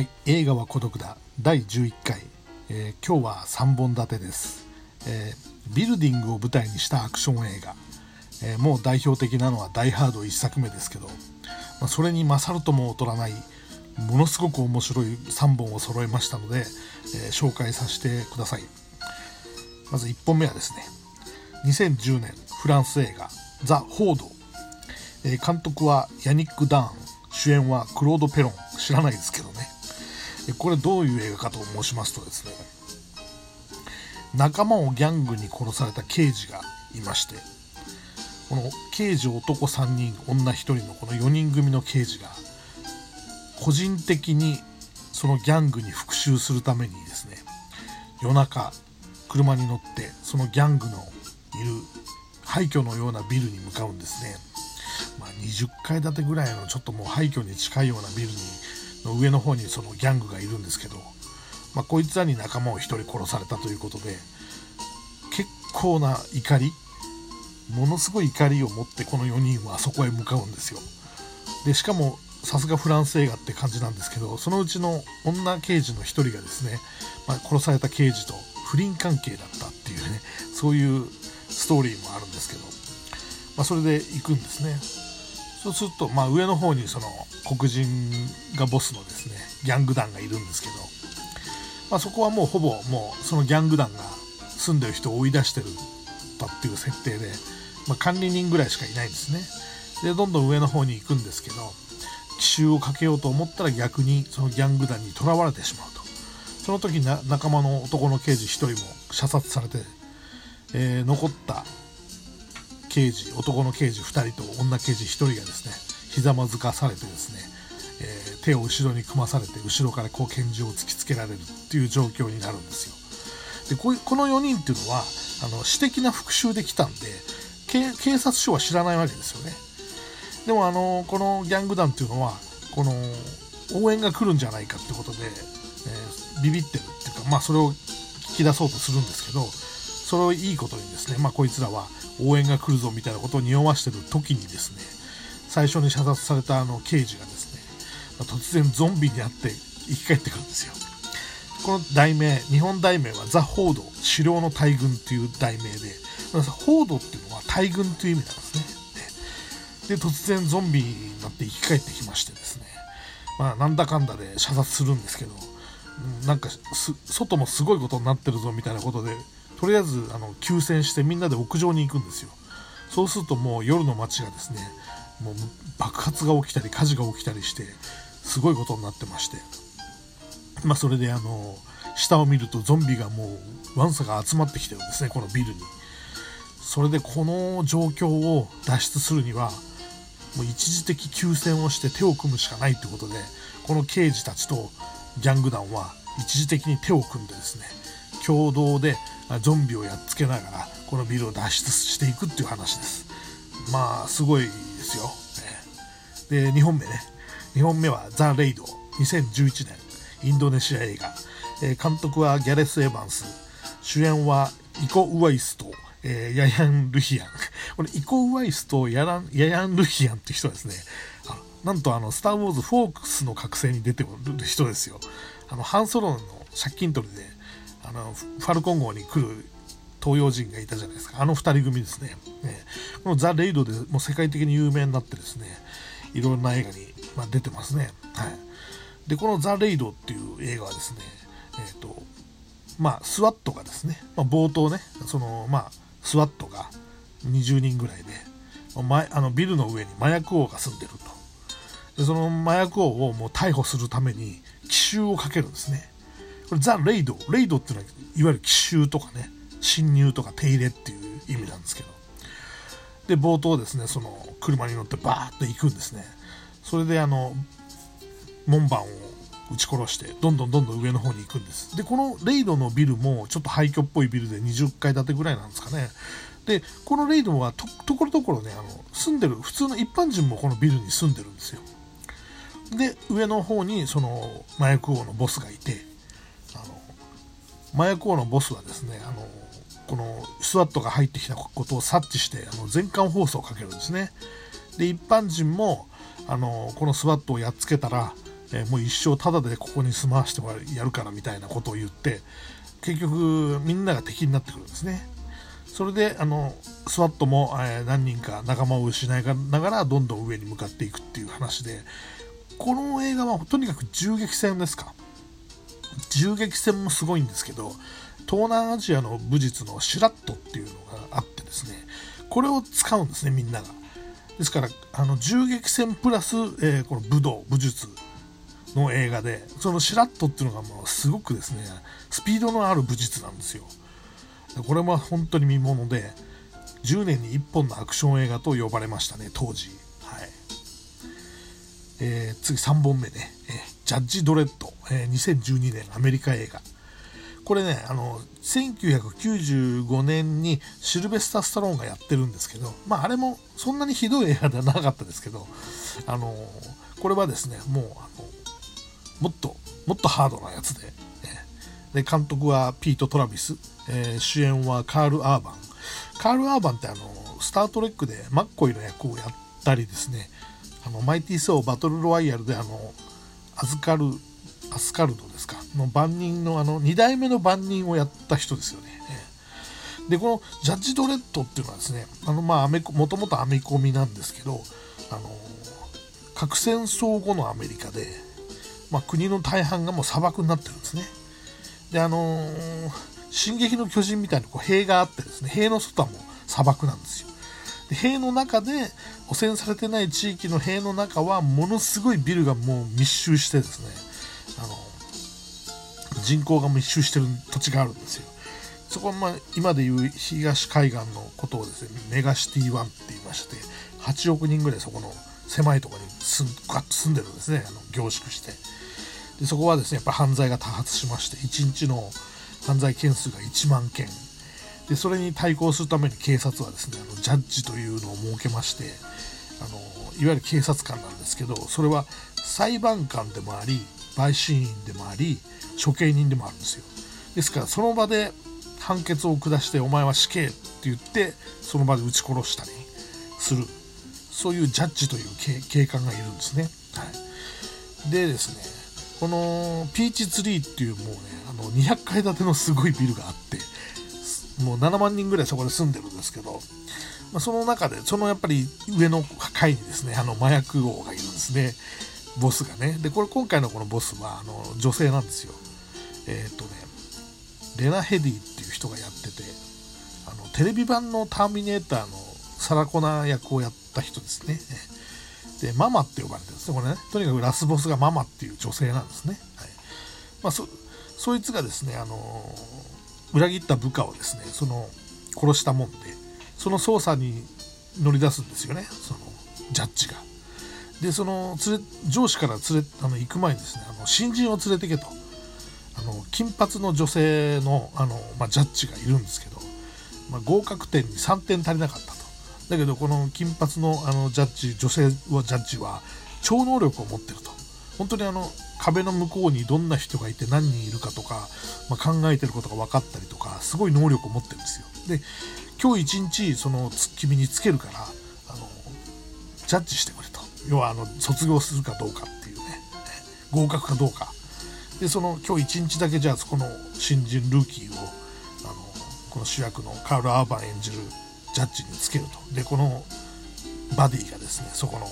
はい、映画は孤独だ。第11回、えー今日は3本立てです、えービルディングを舞台にしたアクション映画、えーもう代表的なのは「ダイ・ハード」1作目ですけど、まあ、それに勝るとも劣らないものすごく面白い3本を揃えましたので、え紹介させてください。まず1本目はですね2010年フランス映画「ザ・ホード」え監督はヤニック・ダーン。主演はクロード・ペロン。知らないですけどね。これどういう映画かと申しますとですね仲間をギャングに殺された刑事がいましてこの刑事男3人女1人のこの4人組の刑事が個人的にそのギャングに復讐するためにですね夜中車に乗ってそのギャングのいる廃墟のようなビルに向かうんですね、まあ、20階建てぐらいのちょっともう廃墟に近いようなビルにの上の方にそのギャングがいるんですけど、まあ、こいつらに仲間を1人殺されたということで結構な怒りものすごい怒りを持ってこの4人はそこへ向かうんですよ。でしかもさすがフランス映画って感じなんですけどそのうちの女刑事の1人がですね、まあ、殺された刑事と不倫関係だったっていうねそういうストーリーもあるんですけど、まあ、それで行くんですね。そうすると、まあ、上の方にその黒人がボスのですねギャング団がいるんですけど、まあ、そこはもうほぼもうそのギャング団が住んでる人を追い出してるだっていう設定で、まあ、管理人ぐらいしかいないんですね。でどんどん上の方に行くんですけど奇襲をかけようと思ったら逆にそのギャング団に囚われてしまうと。その時な仲間の男の刑事1人も射殺されて、えー残った刑事男の刑事2人と女刑事1人がですねひざまずかされてですね、えー手を後ろに組まされて後ろからこう拳銃を突きつけられるっていう状況になるんですよ。でこの4人っていうのはあの私的な復讐で来たんで警察署は知らないわけですよね。でもあのこのギャング団っていうのはこの応援が来るんじゃないかってことで、えービビってるっていうかまあそれを聞き出そうとするんですけどそれをいいことにですね、まあ、こいつらは応援が来るぞみたいなことを匂わしてる時にですね最初に射殺されたあの刑事がですね、まあ突然ゾンビにあって生き返ってくるんですよ。この題名日本題名はザ・ホード狩猟の大群っていう題名でホードっていうのは大群という意味なんですね。で突然ゾンビになって生き返ってきましてですねまあなんだかんだで射殺するんですけどなんか外もすごいことになってるぞみたいなことでとりあえずあの休戦してみんなで屋上に行くんですよ。そうするともう夜の街がですねもう爆発が起きたり火事が起きたりしてすごいことになってまして。まあそれであの下を見るとゾンビがもうわんさが集まってきてるんですねこのビルに。それでこの状況を脱出するにはもう一時的休戦をして手を組むしかないということでこの刑事たちとギャング団は一時的に手を組んでですね共同でゾンビをやっつけながらこのビルを脱出していくっていう話です。まあすごいですよ、で2本目ね。2本目は「ザ・レイド」2011年。インドネシア映画、えー監督はギャレス・エヴァンス。主演はイコ・ウワイスと、えーヤヤン・ルヒアン。これイコ・ウワイスとヤランヤヤン・ルヒアンって人はですね。あなんとあの「スター・ウォーズ・フォークス」の覚醒に出てる人ですよ。あのハンソロの借金取りであのファルコン号に来る東洋人がいたじゃないですか。あの2人組ですね。ねこのザ・レイドでもう世界的に有名になってですねいろんな映画に、まあ、出てますね。はい。でこのザ・レイドっていう映画はですねえっ、とまあスワットがですね、まあ、冒頭ねそのまあスワットが20人ぐらいでまあのビルの上に麻薬王が住んでると。でその麻薬王をもう逮捕するために奇襲をかけるんですね。これザ・レイド。レイドっていうのはいわゆる奇襲とかね侵入とか手入れっていう意味なんですけど。で冒頭ですねその車に乗ってバーッと行くんですね。それであの門番を撃ち殺してどんどんどんどん上の方に行くんです。でこのレイドのビルもちょっと廃墟っぽいビルで20階建てぐらいなんですかね。でこのレイドはとところどころねあの住んでる普通の一般人もこのビルに住んでるんですよ。で上の方にその麻薬王のボスがいてあの麻薬王のボスはですねあのこのスワットが入ってきたことを察知してあの全館放送をかけるんですね。で一般人もあのこのスワットをやっつけたらえー、もう一生タダでここに住まわしてやるからみたいなことを言って結局みんなが敵になってくるんですね。それであのスワットも、えー、何人か仲間を失いながらどんどん上に向かっていくっていう話でこの映画はとにかく銃撃戦ですか？銃撃戦もすごいんですけど東南アジアの武術のシュラットっていうのがあってですねこれを使うんですねみんなが。ですからあの銃撃戦プラス、えー、この武道武術の映画でそのシュラットっていうのがもうすごくですねスピードのある武術なんですよ。これも本当に見もので10年に1本のアクション映画と呼ばれましたね当時。はい。えー、次3本目ね、えー、ジャッジ・ドレッド、えー、2012年アメリカ映画。これねあの1995年にシルベスター・スタローンがやってるんですけどまああれもそんなにひどい映画ではなかったですけどあのこれはですねもうあのもっともっとハードなやつでで監督はピート・トラビス、えー、主演はカール・アーバン。カール・アーバンってあのスター・トレックでマッコイの役をやったりですねあのマイティ・ソーバトル・ロワイヤルであのアズカルアスカルドですかの万人のあの2代目の万人をやった人ですよね。でこのジャッジ・ドレッドっていうのはですねあのまあもともとアメコミなんですけどあの核戦争後のアメリカで、まあ、国の大半がもう砂漠になってるんですね。であの、進撃の巨人みたいなこう塀があってですね塀の外はもう砂漠なんですよで塀の中で汚染されてない地域の塀の中はものすごいビルがもう密集してですねあの人口が密集してる土地があるんですよ。そこはまあ今でいう東海岸のことをですねメガシティワンって言いまして8億人ぐらいそこの狭いところに住ガッと住んでるんですね。あの凝縮して。でそこはですねやっぱ犯罪が多発しまして1日の犯罪件数が1万件。でそれに対抗するために警察はですねあのジャッジというのを設けましてあのいわゆる警察官なんですけどそれは裁判官でもあり陪審員でもあり処刑人でもあるんですよ。ですからその場で判決を下してお前は死刑って言ってその場で撃ち殺したりする。そういうジャッジという警官がいるんですね、はい、でですねこのピーチツリーっていうもうねあの200階建てのすごいビルがあってもう7万人ぐらいそこで住んでるんですけど、まあ、その中でそのやっぱり上の階にですねあの麻薬王がいるんですね。ボスがね。でこれ今回のこのボスはあの女性なんですよ。えっ、とねレナ・ヘディっていう人がやっててあのテレビ版の「ターミネーター」のサラコナ役をやった人ですね。でママって呼ばれてるんですね。これね。とにかくラスボスがママっていう女性なんですね、はい。まあ、そそいつがですねあの裏切った部下をですねその殺したもんでその捜査に乗り出すんですよね。そのジャッジが。でその連れ上司から連れあの行く前にですねあの新人を連れてけと。あの金髪の女性のあの、まあ、ジャッジがいるんですけど、まあ、合格点に3点足りなかったと。だけどこの金髪のあのジャッジ女性はジャッジは超能力を持ってると。本当にあの壁の向こうにどんな人がいて何人いるかとか、まあ、考えてることが分かったりとかすごい能力を持ってるんですよ。で今日一日その君につけるからあのジャッジしてくれと。要はあの卒業するかどうかっていうね合格かどうか。でその今日一日だけじゃあそこの新人ルーキーをあのこの主役のカール・アーバン演じるジャッジにつけると。でこのバディがですねそこの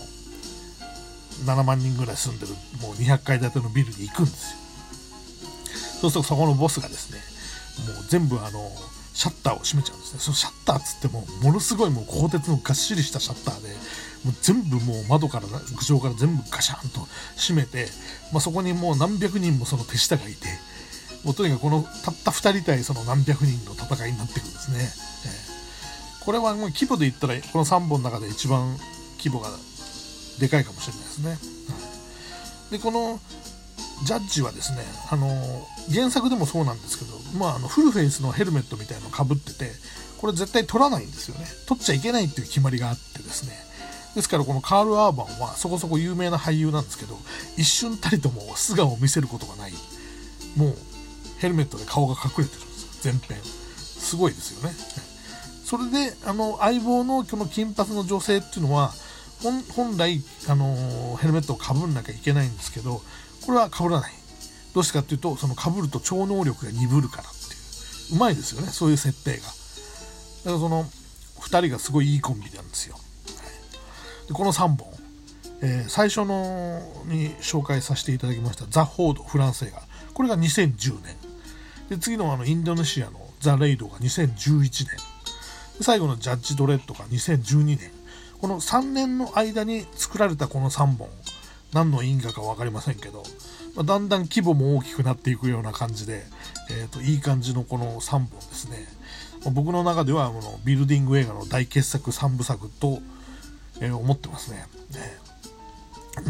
7万人ぐらい住んでるもう200階建てのビルに行くんですよ。そうするとそこのボスがですねもう全部あのシャッターを閉めちゃうんですね。そのシャッターっつってもものすごいもう鋼鉄のがっしりしたシャッターでもう全部もう窓から屋上から全部ガシャンと閉めて、まあ、そこにもう何百人もその手下がいてもうとにかくこのたった2人対その何百人の戦いになっていくんですね、えーこれはもう規模で言ったらこの3本の中で一番規模がでかいかもしれないですね。はい、でこのジャッジはですねあの原作でもそうなんですけど、まあ、あのフルフェイスのヘルメットみたいのをかぶっててこれ絶対取らないんですよね。取っちゃいけないっていう決まりがあってですね。ですからこのカール・アーバンはそこそこ有名な俳優なんですけど一瞬たりとも素顔を見せることがない。もうヘルメットで顔が隠れてるんですよ。全編。すごいですよね。それであの相棒のこの金髪の女性っていうのは本来、あのヘルメットをかぶんなきゃいけないんですけどこれはかぶらない。どうしてかっていうとそのかぶると超能力が鈍るからっていう。うまいですよね。そういう設定が。だからその2人がすごいいいコンビなんですよ、この3本、えー、最初のに紹介させていただきましたザ・ホードフランス映画これが2010年。で次のあのインドネシアのザ・レイドが2011年。最後のジャッジ・ドレッドが2012年。この3年の間に作られたこの3本何の因果か分かりませんけど、まあ、だんだん規模も大きくなっていくような感じで、えーと、いい感じのこの3本ですね、僕の中ではこのビルディング映画の大傑作3部作と、え、思ってますね。ね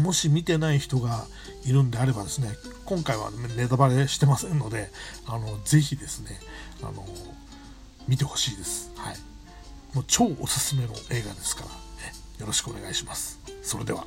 もし見てない人がいるんであればですね今回はネタバレしてませんのであのぜひですねあの見てほしいです。はい。もう超おすすめの映画ですから、ね、よろしくお願いします。それでは。